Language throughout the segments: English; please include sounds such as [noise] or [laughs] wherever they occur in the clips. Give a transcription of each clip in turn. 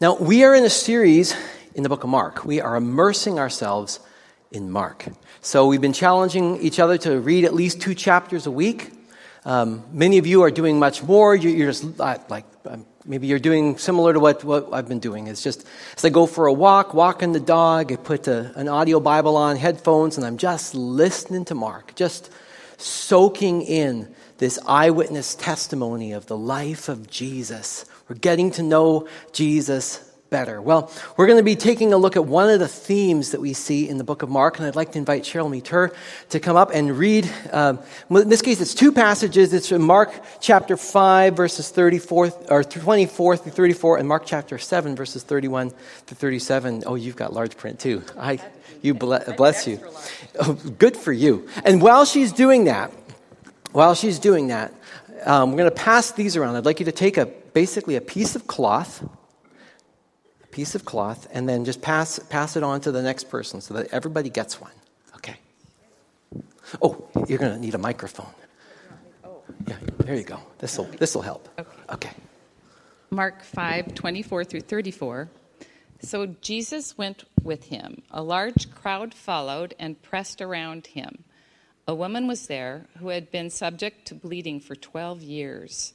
Now, we are in a series in the book of Mark. We are immersing ourselves in Mark. So, we've been challenging each other to read at least two chapters a week. Um, many of you are doing much more. You're just uh, like, um, maybe you're doing similar to what, what I've been doing. It's just as I go for a walk, walking the dog, I put a, an audio Bible on, headphones, and I'm just listening to Mark, just soaking in this eyewitness testimony of the life of Jesus we're getting to know Jesus better. Well, we're going to be taking a look at one of the themes that we see in the book of Mark, and I'd like to invite Cheryl Meter to come up and read. Um, in this case, it's two passages. It's from Mark chapter 5, verses 34, or 24 through 34, and Mark chapter 7, verses 31 to 37. Oh, you've got large print too. I, you bless you. Oh, good for you. And while she's doing that, while she's doing that, um, we're going to pass these around. I'd like you to take a basically a piece of cloth, a piece of cloth, and then just pass, pass it on to the next person so that everybody gets one. Okay. Oh, you're going to need a microphone. Oh, yeah, there you go. This will this will help. Okay. okay. Mark 5, 24 through 34. So Jesus went with him. A large crowd followed and pressed around him. A woman was there who had been subject to bleeding for 12 years.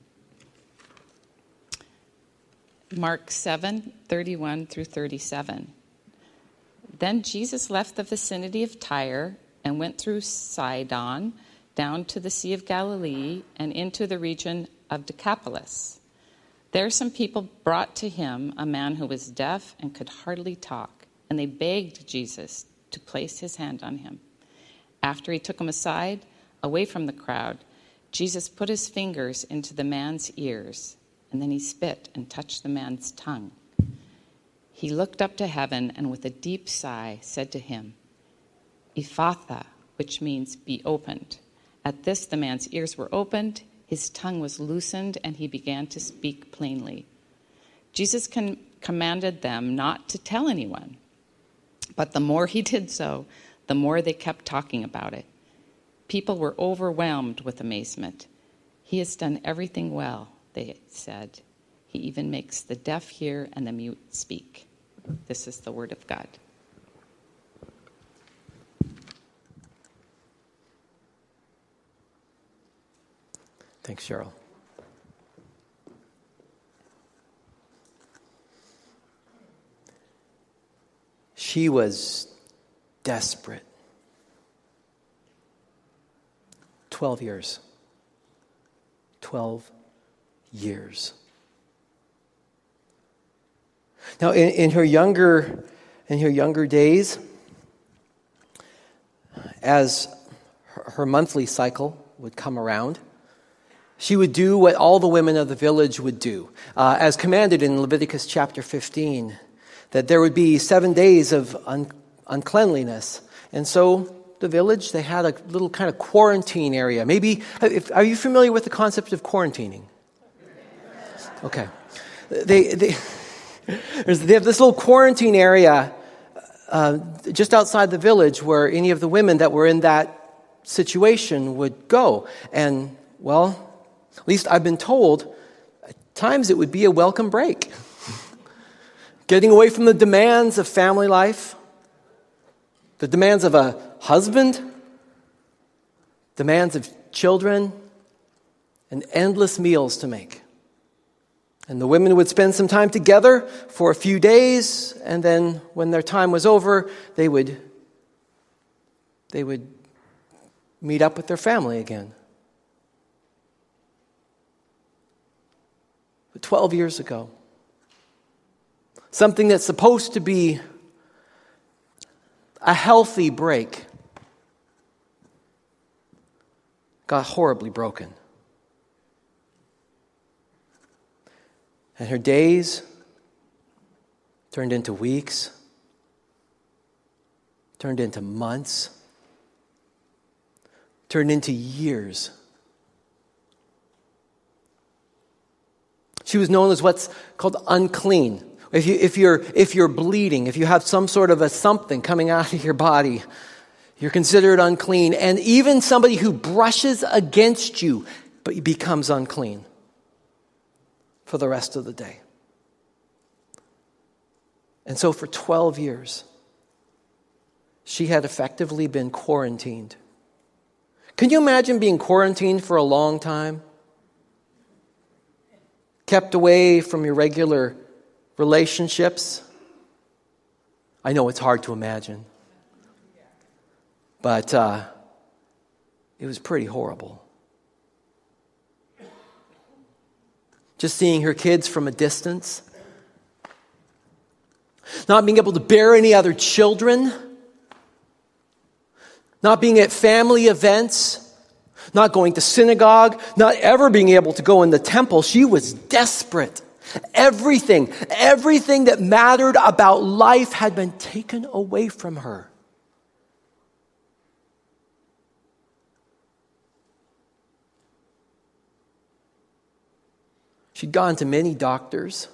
Mark 7 31 through 37. Then Jesus left the vicinity of Tyre and went through Sidon down to the Sea of Galilee and into the region of Decapolis. There, some people brought to him a man who was deaf and could hardly talk, and they begged Jesus to place his hand on him. After he took him aside, away from the crowd, Jesus put his fingers into the man's ears and then he spit and touched the man's tongue. He looked up to heaven and with a deep sigh said to him, Ephphatha, which means be opened. At this, the man's ears were opened, his tongue was loosened, and he began to speak plainly. Jesus con- commanded them not to tell anyone. But the more he did so, the more they kept talking about it. People were overwhelmed with amazement. He has done everything well they said. He even makes the deaf hear and the mute speak. This is the word of God. Thanks, Cheryl. She was desperate. 12 years. 12 years. Now, in, in, her younger, in her younger days, as her, her monthly cycle would come around, she would do what all the women of the village would do, uh, as commanded in Leviticus chapter 15, that there would be seven days of un- uncleanliness. And so the village, they had a little kind of quarantine area. Maybe, if, are you familiar with the concept of quarantining? Okay. They, they, [laughs] they have this little quarantine area uh, just outside the village where any of the women that were in that situation would go. And, well, at least I've been told, at times it would be a welcome break. [laughs] Getting away from the demands of family life, the demands of a husband, demands of children, and endless meals to make. And the women would spend some time together for a few days, and then when their time was over, they would, they would meet up with their family again. But 12 years ago, something that's supposed to be a healthy break got horribly broken. And her days turned into weeks, turned into months, turned into years. She was known as what's called unclean. If, you, if, you're, if you're bleeding, if you have some sort of a something coming out of your body, you're considered unclean. And even somebody who brushes against you becomes unclean for the rest of the day. And so for 12 years, she had effectively been quarantined. Can you imagine being quarantined for a long time? Kept away from your regular relationships? I know it's hard to imagine, but uh, it was pretty horrible. Just seeing her kids from a distance, not being able to bear any other children, not being at family events, not going to synagogue, not ever being able to go in the temple. She was desperate. Everything, everything that mattered about life had been taken away from her. She'd gone to many doctors,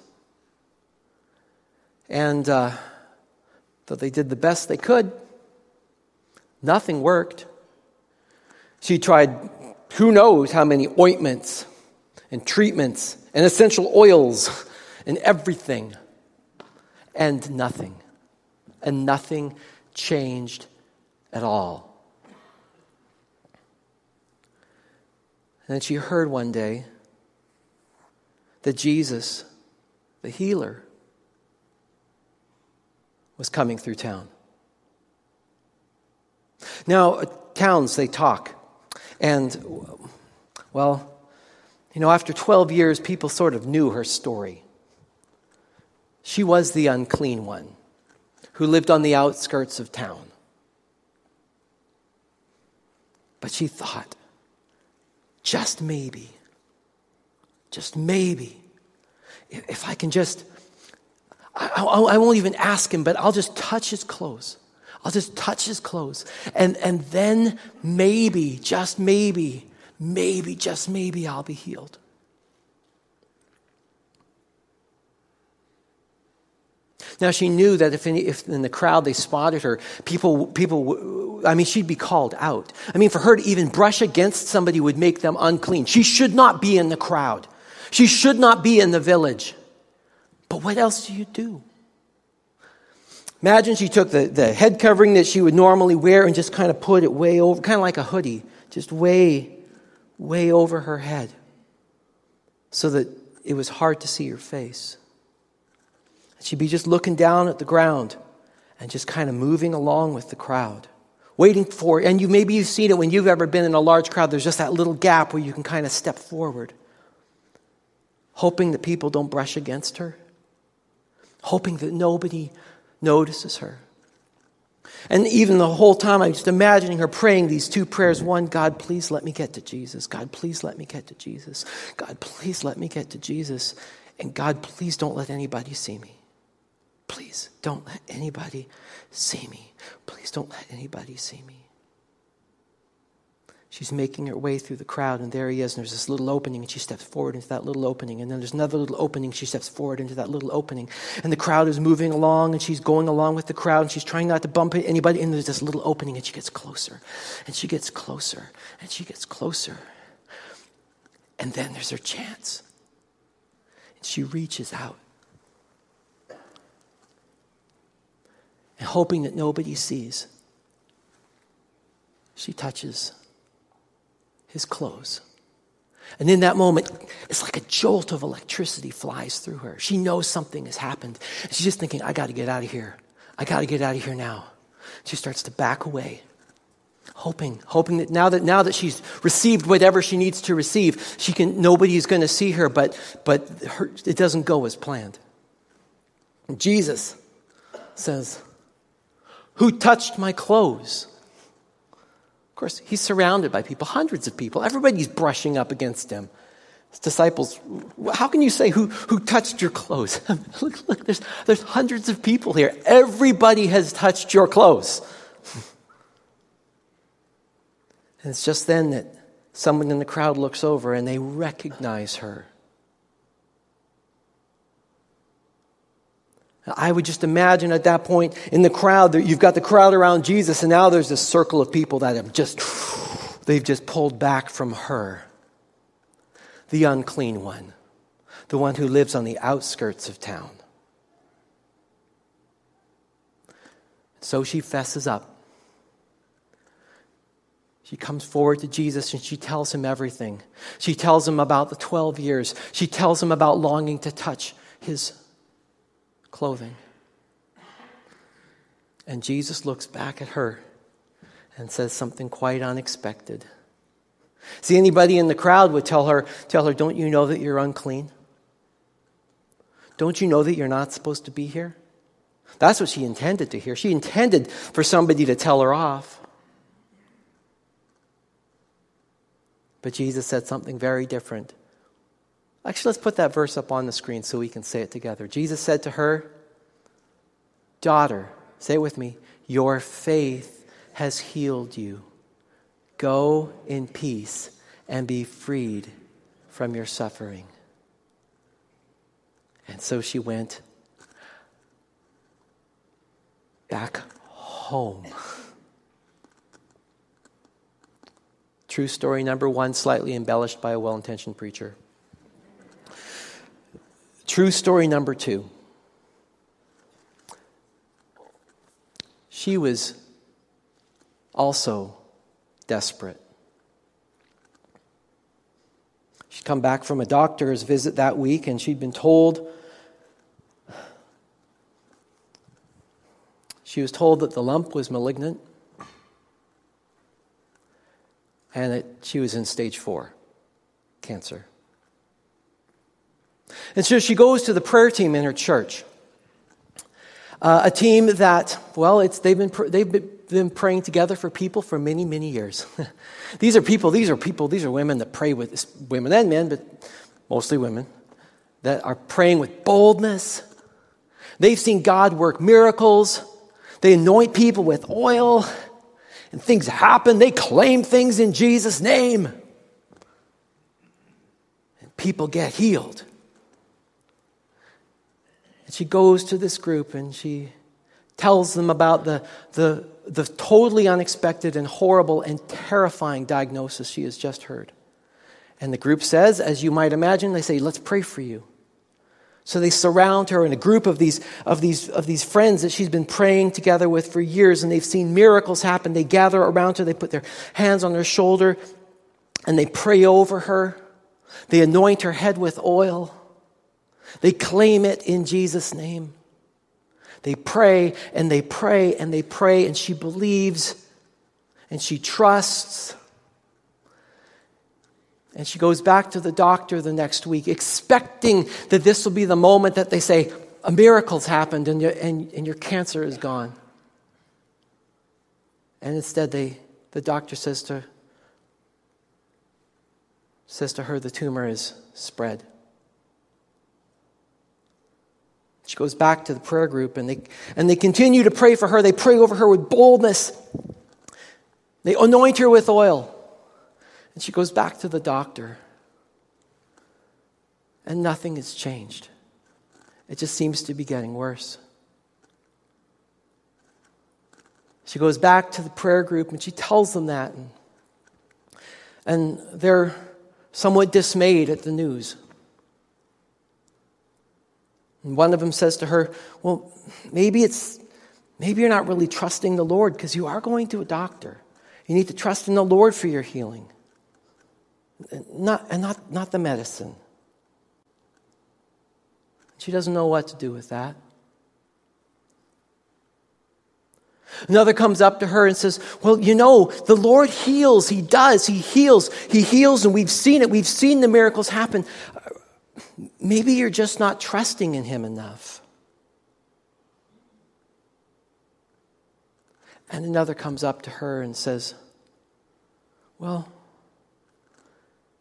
and uh, though they did the best they could, nothing worked. She tried who knows how many ointments and treatments and essential oils and everything, and nothing. And nothing changed at all. And then she heard one day that Jesus, the healer, was coming through town. Now, uh, towns, they talk. And, well, you know, after 12 years, people sort of knew her story. She was the unclean one who lived on the outskirts of town. But she thought, just maybe, just maybe, if I can just, I, I, I, won't even ask him, but I'll just touch his clothes. I'll just touch his clothes. And, and then maybe, just maybe, maybe, just maybe I'll be healed. Now she knew that if, if in the crowd they spotted her, people, people, I mean, she'd be called out. I mean, for her to even brush against somebody would make them unclean. She should not be in the crowd. She should not be in the village. But what else do you do? Imagine she took the, the head covering that she would normally wear and just kind of put it way over, kind of like a hoodie, just way, way over her head so that it was hard to see her face. She'd be just looking down at the ground and just kind of moving along with the crowd, waiting for, and you maybe you've seen it when you've ever been in a large crowd, there's just that little gap where you can kind of step forward hoping that people don't brush against her, hoping that nobody notices her. And even the whole time, I'm just imagining her praying these two prayers. One, God, please let me get to Jesus. God, please let me get to Jesus. God, please let me get to Jesus. And God, please don't let anybody see me. Please don't let anybody see me. Please don't let anybody see me. She's making her way through the crowd, and there he is, and there's this little opening, and she steps forward into that little opening, and then there's another little opening, she steps forward into that little opening, and the crowd is moving along, and she's going along with the crowd, and she's trying not to bump anybody, and there's this little opening, and she gets closer, and she gets closer, and she gets closer. And then there's her chance. And she reaches out. And hoping that nobody sees, she touches his clothes. And in that moment, it's like a jolt of electricity flies through her. She knows something has happened. She's just thinking, I got to get out of here. I got to get out of here now. She starts to back away, hoping, hoping that now that now that she's received whatever she needs to receive, she can nobody is going to see her, but but her, it doesn't go as planned. And Jesus says, "Who touched my clothes?" Of course, he's surrounded by people, hundreds of people. Everybody's brushing up against him. His disciples, how can you say who, who touched your clothes? [laughs] look, look, there's, there's hundreds of people here. Everybody has touched your clothes. [laughs] and it's just then that someone in the crowd looks over and they recognize her. I would just imagine at that point in the crowd, that you've got the crowd around Jesus, and now there's this circle of people that have just, they've just pulled back from her. The unclean one, the one who lives on the outskirts of town. So she fesses up. She comes forward to Jesus and she tells him everything. She tells him about the 12 years. She tells him about longing to touch his clothing. And Jesus looks back at her and says something quite unexpected. See, anybody in the crowd would tell her, tell her, Don't you know that you're unclean? Don't you know that you're not supposed to be here? That's what she intended to hear. She intended for somebody to tell her off. But Jesus said something very different. Actually, let's put that verse up on the screen so we can say it together. Jesus said to her, Daughter, say it with me, your faith has healed you. Go in peace and be freed from your suffering. And so she went back home. True story number one, slightly embellished by a well intentioned preacher. True story number two. She was also desperate. She'd come back from a doctor's visit that week and she'd been told she was told that the lump was malignant and that she was in stage 4 cancer. And so she goes to the prayer team in her church. Uh, a team that, well, it's, they've, been, they've been praying together for people for many, many years. [laughs] these are people, these are people, these are women that pray with, women and men, but mostly women, that are praying with boldness. They've seen God work miracles. They anoint people with oil, and things happen. They claim things in Jesus' name. And people get healed. And she goes to this group and she tells them about the, the, the totally unexpected and horrible and terrifying diagnosis she has just heard. And the group says, as you might imagine, they say, Let's pray for you. So they surround her in a group of these, of, these, of these friends that she's been praying together with for years, and they've seen miracles happen. They gather around her, they put their hands on her shoulder, and they pray over her. They anoint her head with oil. They claim it in Jesus' name. They pray and they pray and they pray, and she believes and she trusts. And she goes back to the doctor the next week, expecting that this will be the moment that they say, A miracle's happened and your, and, and your cancer is gone. And instead, they, the doctor says to, says to her, The tumor is spread. She goes back to the prayer group and they, and they continue to pray for her. They pray over her with boldness. They anoint her with oil. And she goes back to the doctor. And nothing has changed. It just seems to be getting worse. She goes back to the prayer group and she tells them that. And, and they're somewhat dismayed at the news. And one of them says to her, Well, maybe it's maybe you're not really trusting the Lord because you are going to a doctor. You need to trust in the Lord for your healing. not, and not, not the medicine. She doesn't know what to do with that. Another comes up to her and says, Well, you know, the Lord heals. He does. He heals. He heals, and we've seen it. We've seen the miracles happen. Maybe you're just not trusting in Him enough. And another comes up to her and says, Well,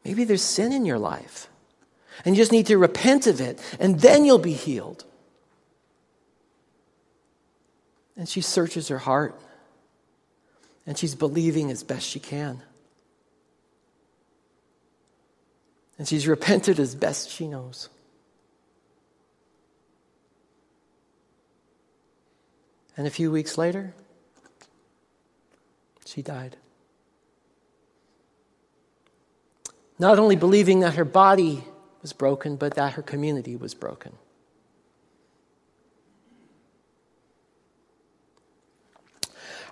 maybe there's sin in your life, and you just need to repent of it, and then you'll be healed. And she searches her heart. And she's believing as best she can. And she's repented as best she knows. And a few weeks later, she died. Not only believing that her body was broken, but that her community was broken.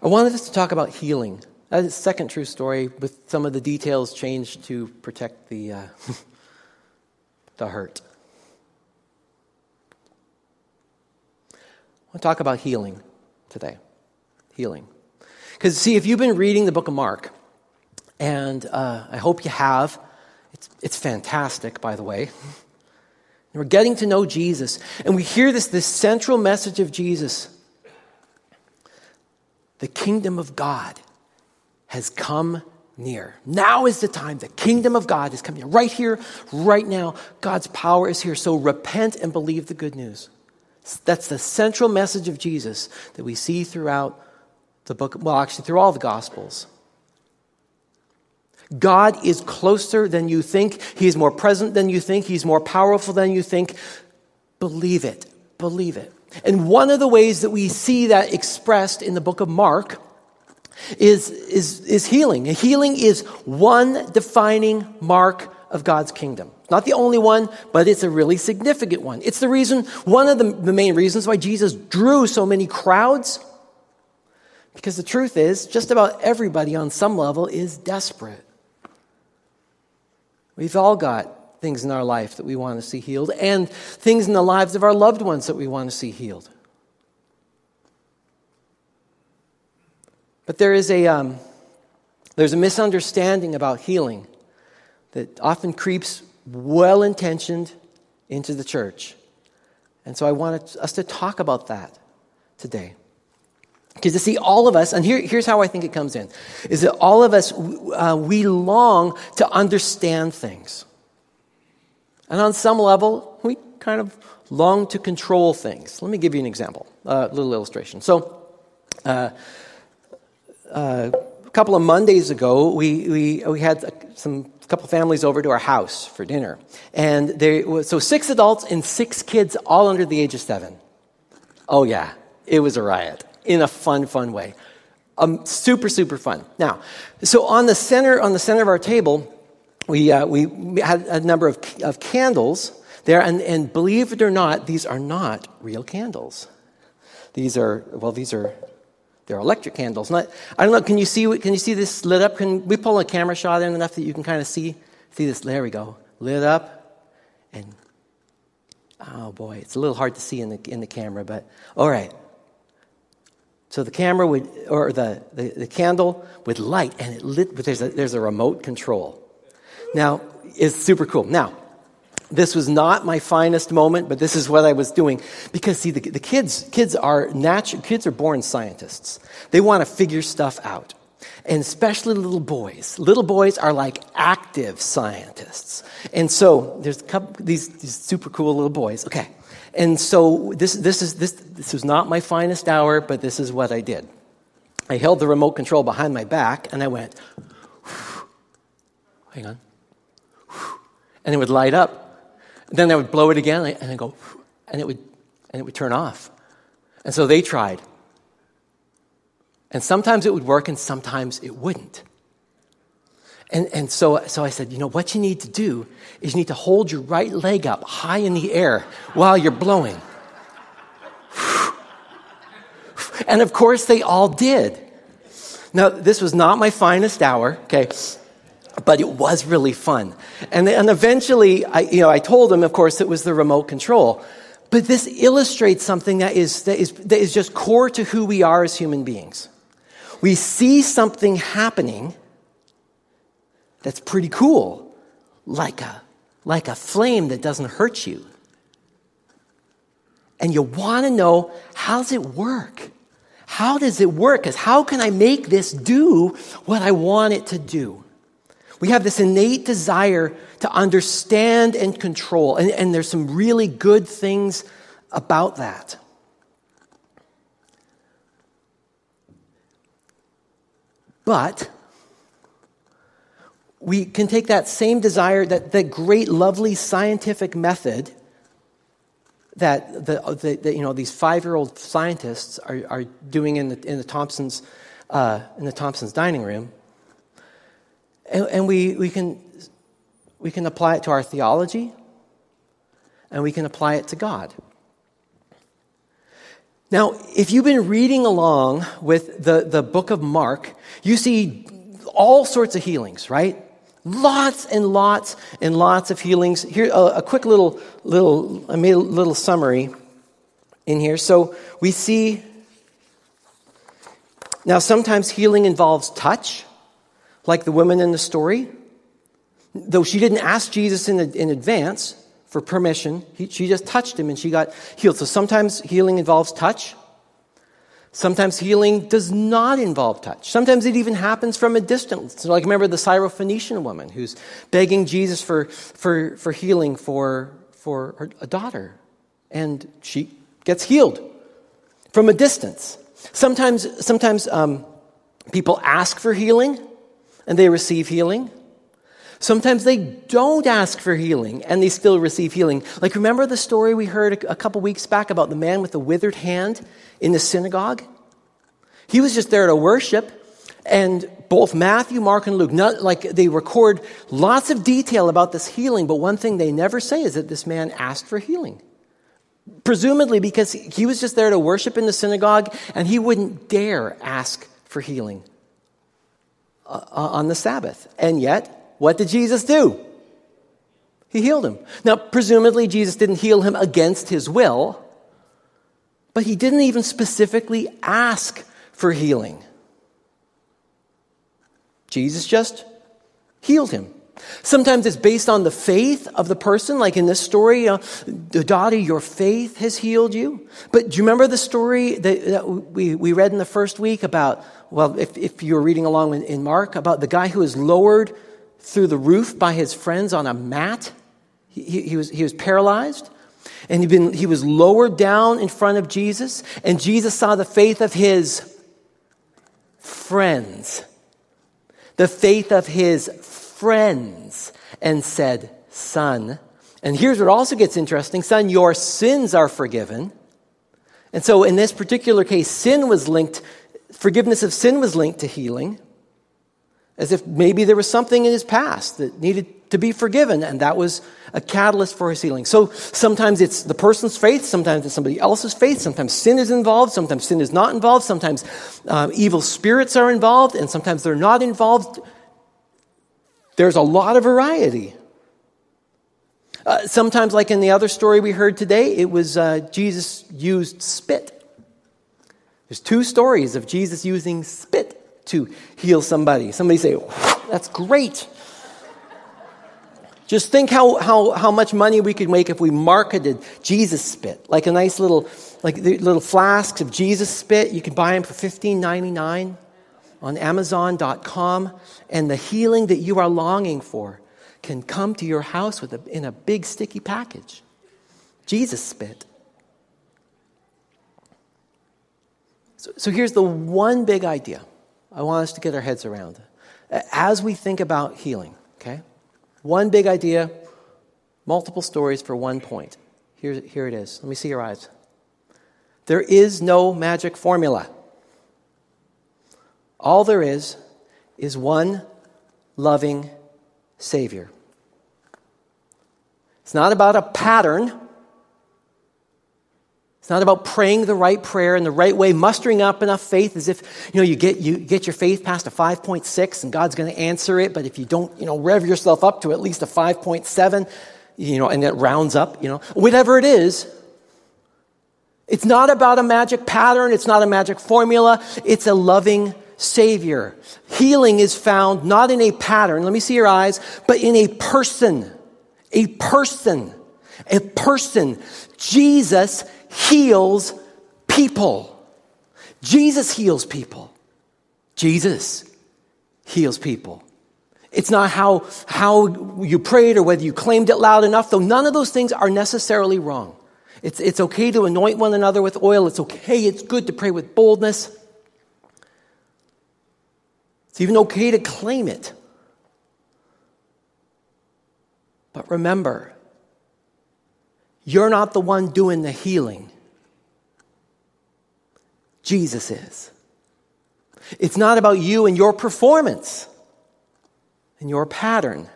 I wanted us to talk about healing. That's a second true story with some of the details changed to protect the, uh, [laughs] the hurt. I want to talk about healing today. Healing. Because, see, if you've been reading the book of Mark, and uh, I hope you have, it's, it's fantastic, by the way. [laughs] we're getting to know Jesus, and we hear this, this central message of Jesus the kingdom of God has come near. Now is the time. The kingdom of God is coming right here, right now. God's power is here. So repent and believe the good news. That's the central message of Jesus that we see throughout the book, well, actually, through all the Gospels. God is closer than you think. He is more present than you think. He's more powerful than you think. Believe it. Believe it. And one of the ways that we see that expressed in the book of Mark is, is, is healing. Healing is one defining mark of God's kingdom. Not the only one, but it's a really significant one. It's the reason, one of the, the main reasons why Jesus drew so many crowds. Because the truth is, just about everybody on some level is desperate. We've all got things in our life that we want to see healed, and things in the lives of our loved ones that we want to see healed. But there is a, um, there's a misunderstanding about healing that often creeps well intentioned into the church. And so I want us to talk about that today. Because you see, all of us, and here, here's how I think it comes in, is that all of us, uh, we long to understand things. And on some level, we kind of long to control things. Let me give you an example, a uh, little illustration. So, uh, uh, a couple of Mondays ago, we, we, we had some a couple families over to our house for dinner. And there was, so six adults and six kids, all under the age of seven. Oh, yeah, it was a riot in a fun, fun way. Um, super, super fun. Now, so on the center, on the center of our table, we, uh, we had a number of, of candles there, and, and believe it or not, these are not real candles. These are, well, these are, they're electric candles. Not, I don't know, can you see, can you see this lit up? Can we pull a camera shot in enough that you can kind of see, see this? There we go. Lit up, and oh boy, it's a little hard to see in the, in the camera, but all right. So the camera would, or the, the, the candle would light, and it lit, but there's a, there's a remote control. Now, it's super cool. Now, this was not my finest moment, but this is what I was doing. Because see, the, the kids, kids are natural, kids are born scientists. They want to figure stuff out. And especially little boys. Little boys are like active scientists. And so there's a couple, these, these super cool little boys. Okay. And so this, this, is, this, this was not my finest hour, but this is what I did. I held the remote control behind my back and I went, [sighs] hang on [sighs] and it would light up. Then I would blow it again, and I go, and it would, and it would turn off. And so they tried. And sometimes it would work, and sometimes it wouldn't. And, and so, so I said, you know, what you need to do is you need to hold your right leg up high in the air while you're blowing. And of course, they all did. Now, this was not my finest hour, okay? But it was really fun. And, and eventually, I, you know, I told him, of course, it was the remote control. But this illustrates something that is, that, is, that is just core to who we are as human beings. We see something happening that's pretty cool, like a, like a flame that doesn't hurt you. And you want to know how does it work? How does it work? Because how can I make this do what I want it to do? We have this innate desire to understand and control, and, and there's some really good things about that. But we can take that same desire, that, that great, lovely scientific method that the, the, the you know, these five-year-old scientists are, are doing in the, in the Thompsons, uh, in the Thompsons dining room, and, and we, we, can, we can apply it to our theology, and we can apply it to God. Now, if you've been reading along with the, the book of Mark, you see all sorts of healings, right? Lots and lots and lots of healings. Here, a, a quick little, little, I made a little summary in here. So we see now sometimes healing involves touch like the woman in the story. Though she didn't ask Jesus in, in advance for permission, he, she just touched him and she got healed. So sometimes healing involves touch. Sometimes healing does not involve touch. Sometimes it even happens from a distance. So like remember the Syrophoenician woman who's begging Jesus for, for, for healing for, for her, a daughter. And she gets healed from a distance. Sometimes, sometimes um, people ask for healing and they receive healing. Sometimes they don't ask for healing and they still receive healing. Like, remember the story we heard a couple weeks back about the man with the withered hand in the synagogue? He was just there to worship, and both Matthew, Mark, and Luke, not, like they record lots of detail about this healing, but one thing they never say is that this man asked for healing. Presumably because he was just there to worship in the synagogue and he wouldn't dare ask for healing Uh, uh, on the Sabbath. And yet, what did Jesus do? He healed him. Now, presumably, Jesus didn't heal him against his will, but he didn't even specifically ask for healing. Jesus just healed him. Sometimes it's based on the faith of the person, like in this story, uh, daughter, your faith has healed you. But do you remember the story that, that, we, we read in the first week about, well, if, if you were reading along in, in Mark, about the guy who was lowered through the roof by his friends on a mat? He, he, was, he was paralyzed. And he, been, he was lowered down in front of Jesus, and Jesus saw the faith of his friends. The faith of his friends and said, Son, and here's what also gets interesting Son, your sins are forgiven. And so in this particular case, sin was linked, forgiveness of sin was linked to healing, as if maybe there was something in his past that needed to be forgiven, and that was a catalyst for his healing. So sometimes it's the person's faith, sometimes it's somebody else's faith, sometimes sin is involved, sometimes sin is not involved, sometimes um, evil spirits are involved, and sometimes they're not involved. There's a lot of variety. Uh, sometimes, like in the other story we heard today, it was uh, Jesus used spit. There's two stories of Jesus using spit to heal somebody. Somebody say, That's great. Just think how, how, how much money we could make if we marketed Jesus spit, like a nice little, like little flasks of Jesus spit. You can buy them for $15.99 on Amazon.com, and the healing that you are longing for can come to your house with a, in a big sticky package. Jesus spit. So, so here's the one big idea I want us to get our heads around as we think about healing, okay? One big idea, multiple stories for one point. Here, here it is. Let me see your eyes. There is no magic formula. All there is is one loving Savior. It's not about a pattern. It's not about praying the right prayer in the right way, mustering up enough faith as if, you know, you get, you get your faith past a 5.6 and God's going to answer it. But if you don't, you know, rev yourself up to at least a 5.7, you know, and it rounds up, you know, whatever it is, it's not about a magic pattern. It's not a magic formula. It's a loving Savior. Healing is found not in a pattern, let me see your eyes, but in a person. A person. A person. Jesus heals people. Jesus heals people. Jesus heals people. It's not how, how you prayed or whether you claimed it loud enough, though none of those things are necessarily wrong. It's, it's okay to anoint one another with oil. It's okay, it's good to pray with boldness. It's even okay to claim it. But remember, you're not the one doing the healing. Jesus is. It's not about you and your performance and your pattern.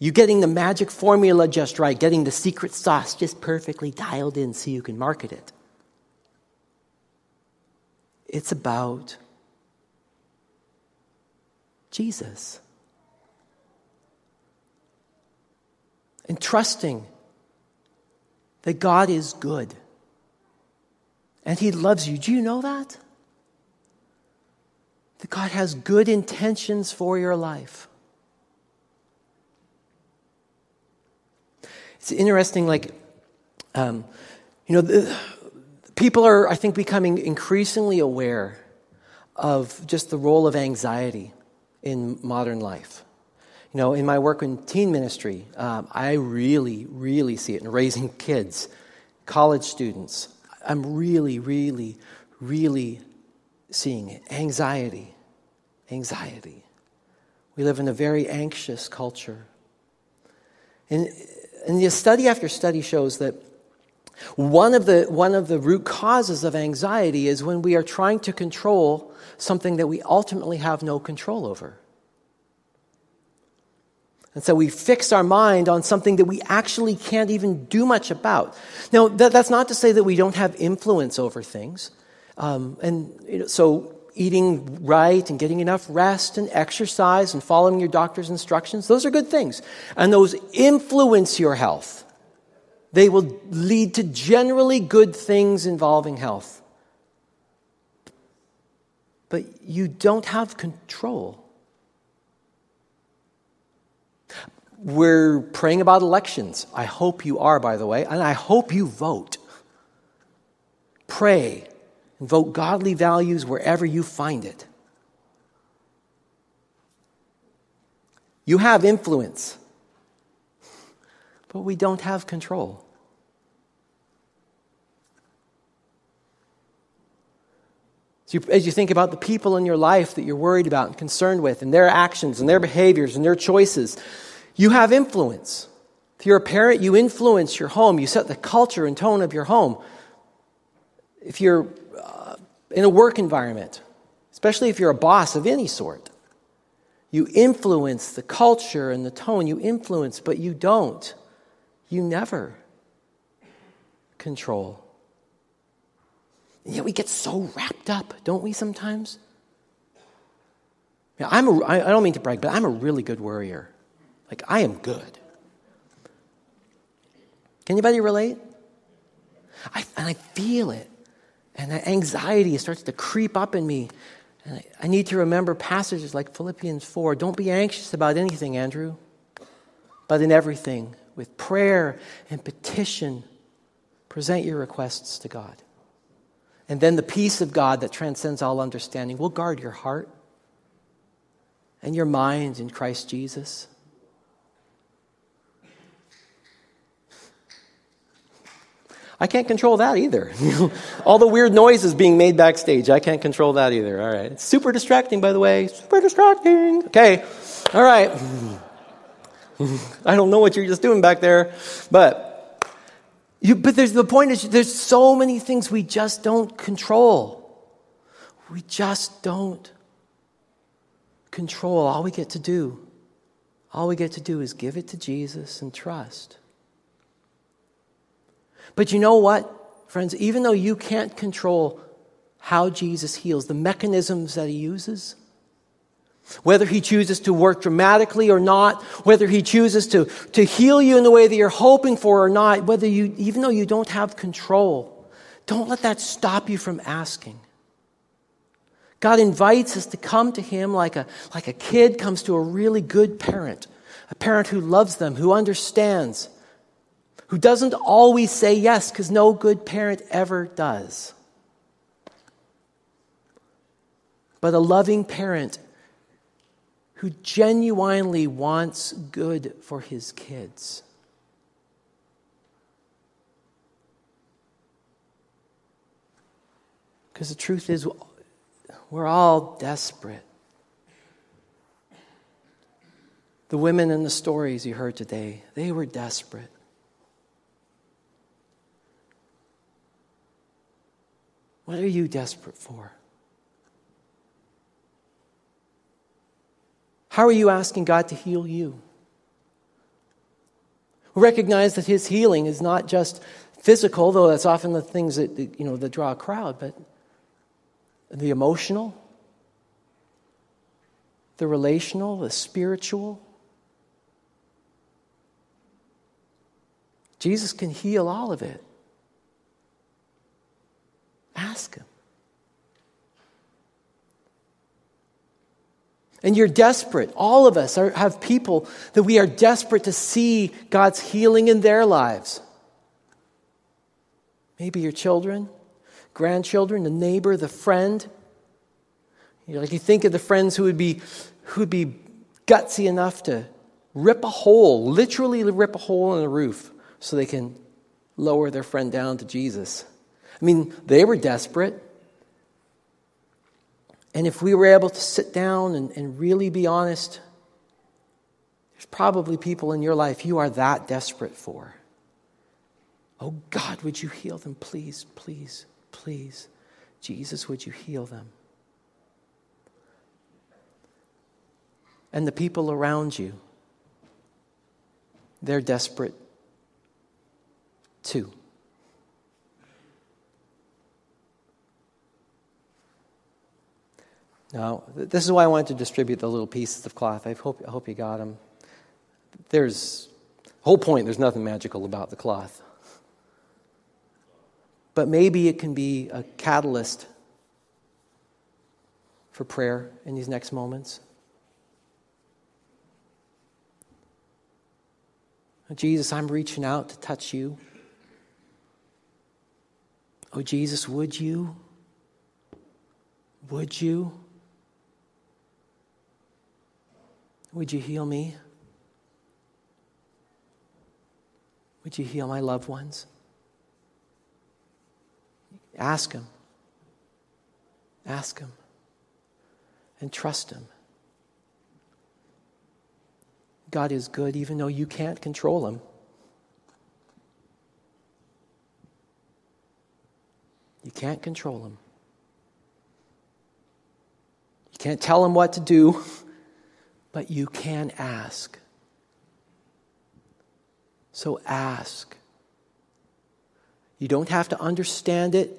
You getting the magic formula just right, getting the secret sauce just perfectly dialed in so you can market it. It's about Jesus. And trusting that God is good and He loves you. Do you know that? That God has good intentions for your life. It's interesting, like, um, you know, the, people are, I think, becoming increasingly aware of just the role of anxiety in modern life. You know, in my work in teen ministry, um, I really, really see it in raising [laughs] kids, college students. I'm really, really, really seeing it. Anxiety. Anxiety. We live in a very anxious culture. And, and the study after study shows that one of, the, one of the root causes of anxiety is when we are trying to control something that we ultimately have no control over. And so we fix our mind on something that we actually can't even do much about. Now, that, that's not to say that we don't have influence over things. Um, and you know, so eating right and getting enough rest and exercise and following your doctor's instructions, those are good things. And those influence your health. They will lead to generally good things involving health. But you don't have control. We're praying about elections. I hope you are, by the way, and I hope you vote. Pray and vote godly values wherever you find it. You have influence, but we don't have control. So you, as you think about the people in your life that you're worried about and concerned with, and their actions and their behaviors and their choices, you have influence. If you're a parent, you influence your home. You set the culture and tone of your home. If you're uh, in a work environment, especially if you're a boss of any sort, you influence the culture and the tone. You influence, but you don't. You never control. And yet we get so wrapped up, don't we, sometimes? Yeah, I'm a, I don't mean to brag, but I'm a really good worrier. Like, I am good. Can anybody relate? I, and I feel it. And that anxiety starts to creep up in me. And I, I need to remember passages like Philippians 4. Don't be anxious about anything, Andrew, but in everything, with prayer and petition, present your requests to God. And then the peace of God that transcends all understanding will guard your heart and your mind in Christ Jesus. I can't control that either. [laughs] All the weird noises being made backstage, I can't control that either. All right. It's super distracting, by the way. Super distracting. Okay. All right. [laughs] I don't know what you're just doing back there, but you, but there's the point is there's so many things we just don't control. We just don't control. All we get to do, all we get to do is give it to Jesus and trust. But you know what? friends, even though you can't control how Jesus heals, the mechanisms that he uses, whether he chooses to work dramatically or not, whether he chooses to, to heal you in the way that you're hoping for or not, whether you, even though you don't have control, don't let that stop you from asking. God invites us to come to him like a, like a kid comes to a really good parent, a parent who loves them, who understands, who doesn't always say yes, because no good parent ever does. But a loving parent who genuinely wants good for his kids. Because the truth is, we're all desperate. The women in the stories you heard today, they were desperate. What are you desperate for? How are you asking God to heal you? Recognize that His healing is not just physical, though that's often the things that you know that draw a crowd, but the emotional, the relational, the spiritual. Jesus can heal all of it. Ask Him. And you're desperate. All of us are, have people that we are desperate to see God's healing in their lives. Maybe your children, grandchildren, the neighbor, the friend. You know, like you think of the friends who would be who would be gutsy enough to rip a hole, literally rip a hole in the roof so they can lower their friend down to Jesus. I mean, they were desperate. And if we were able to sit down and, and really be honest, there's probably people in your life you are that desperate for. Oh God, would you heal them? Please, please, please. Jesus, would you heal them? And the people around you, they're desperate too. Now, this is why I wanted to distribute the little pieces of cloth. I hope, I hope you got them. There's, whole point, there's nothing magical about the cloth. But maybe it can be a catalyst for prayer in these next moments. Jesus, I'm reaching out to touch you. Oh, Jesus, would you? Would you? Would you heal me? Would you heal my loved ones? Ask Him. Ask Him. And trust Him. God is good even though you can't control Him. You can't control Him. You can't tell Him what to do. [laughs] but you can ask. So ask. You don't have to understand it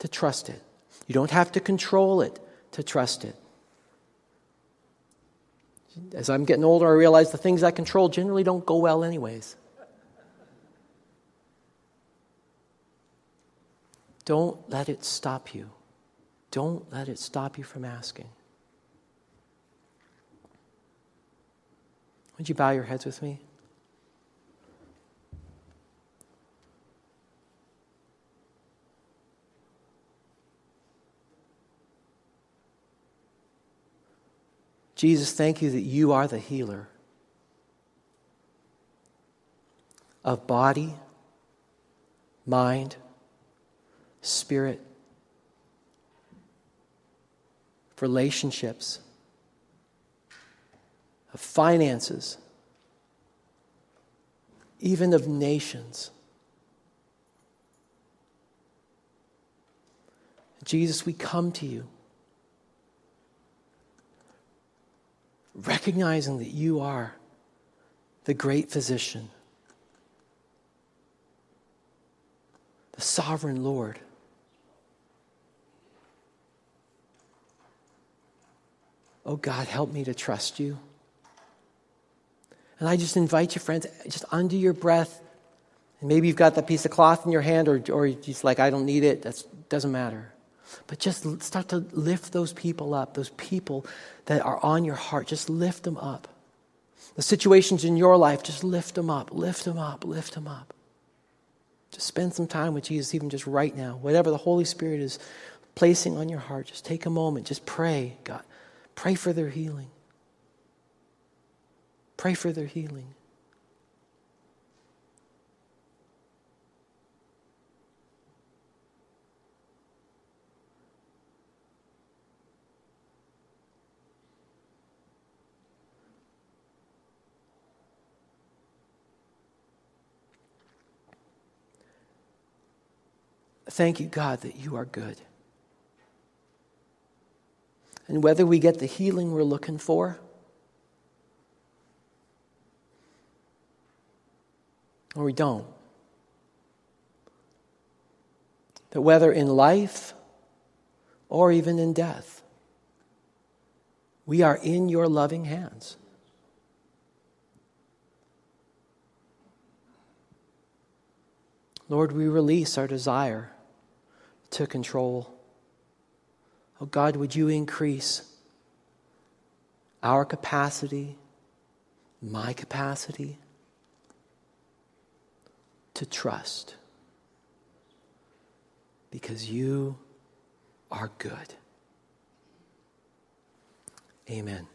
to trust it. You don't have to control it to trust it. As I'm getting older, I realize the things I control generally don't go well, anyways. Don't let it stop you. Don't let it stop you from asking. Would you bow your heads with me? Jesus, thank you that you are the healer of body, mind, spirit, relationships of finances, even of nations. Jesus, we come to you recognizing that you are the great physician, the sovereign Lord. Oh God, help me to trust you. And I just invite you, friends, just under your breath, and maybe you've got that piece of cloth in your hand, or, or just like, I don't need it. That doesn't matter. But just start to lift those people up, those people that are on your heart. Just lift them up. The situations in your life, just lift them up, lift them up, lift them up. Just spend some time with Jesus, even just right now. Whatever the Holy Spirit is placing on your heart, just take a moment, just pray, God. Pray for their healing. Pray for their healing. Thank you, God, that you are good. And whether we get the healing we're looking for, or we don't, that whether in life or even in death, we are in your loving hands. Lord, we release our desire to control. Oh God, would you increase our capacity, my capacity to trust because you are good. Amen.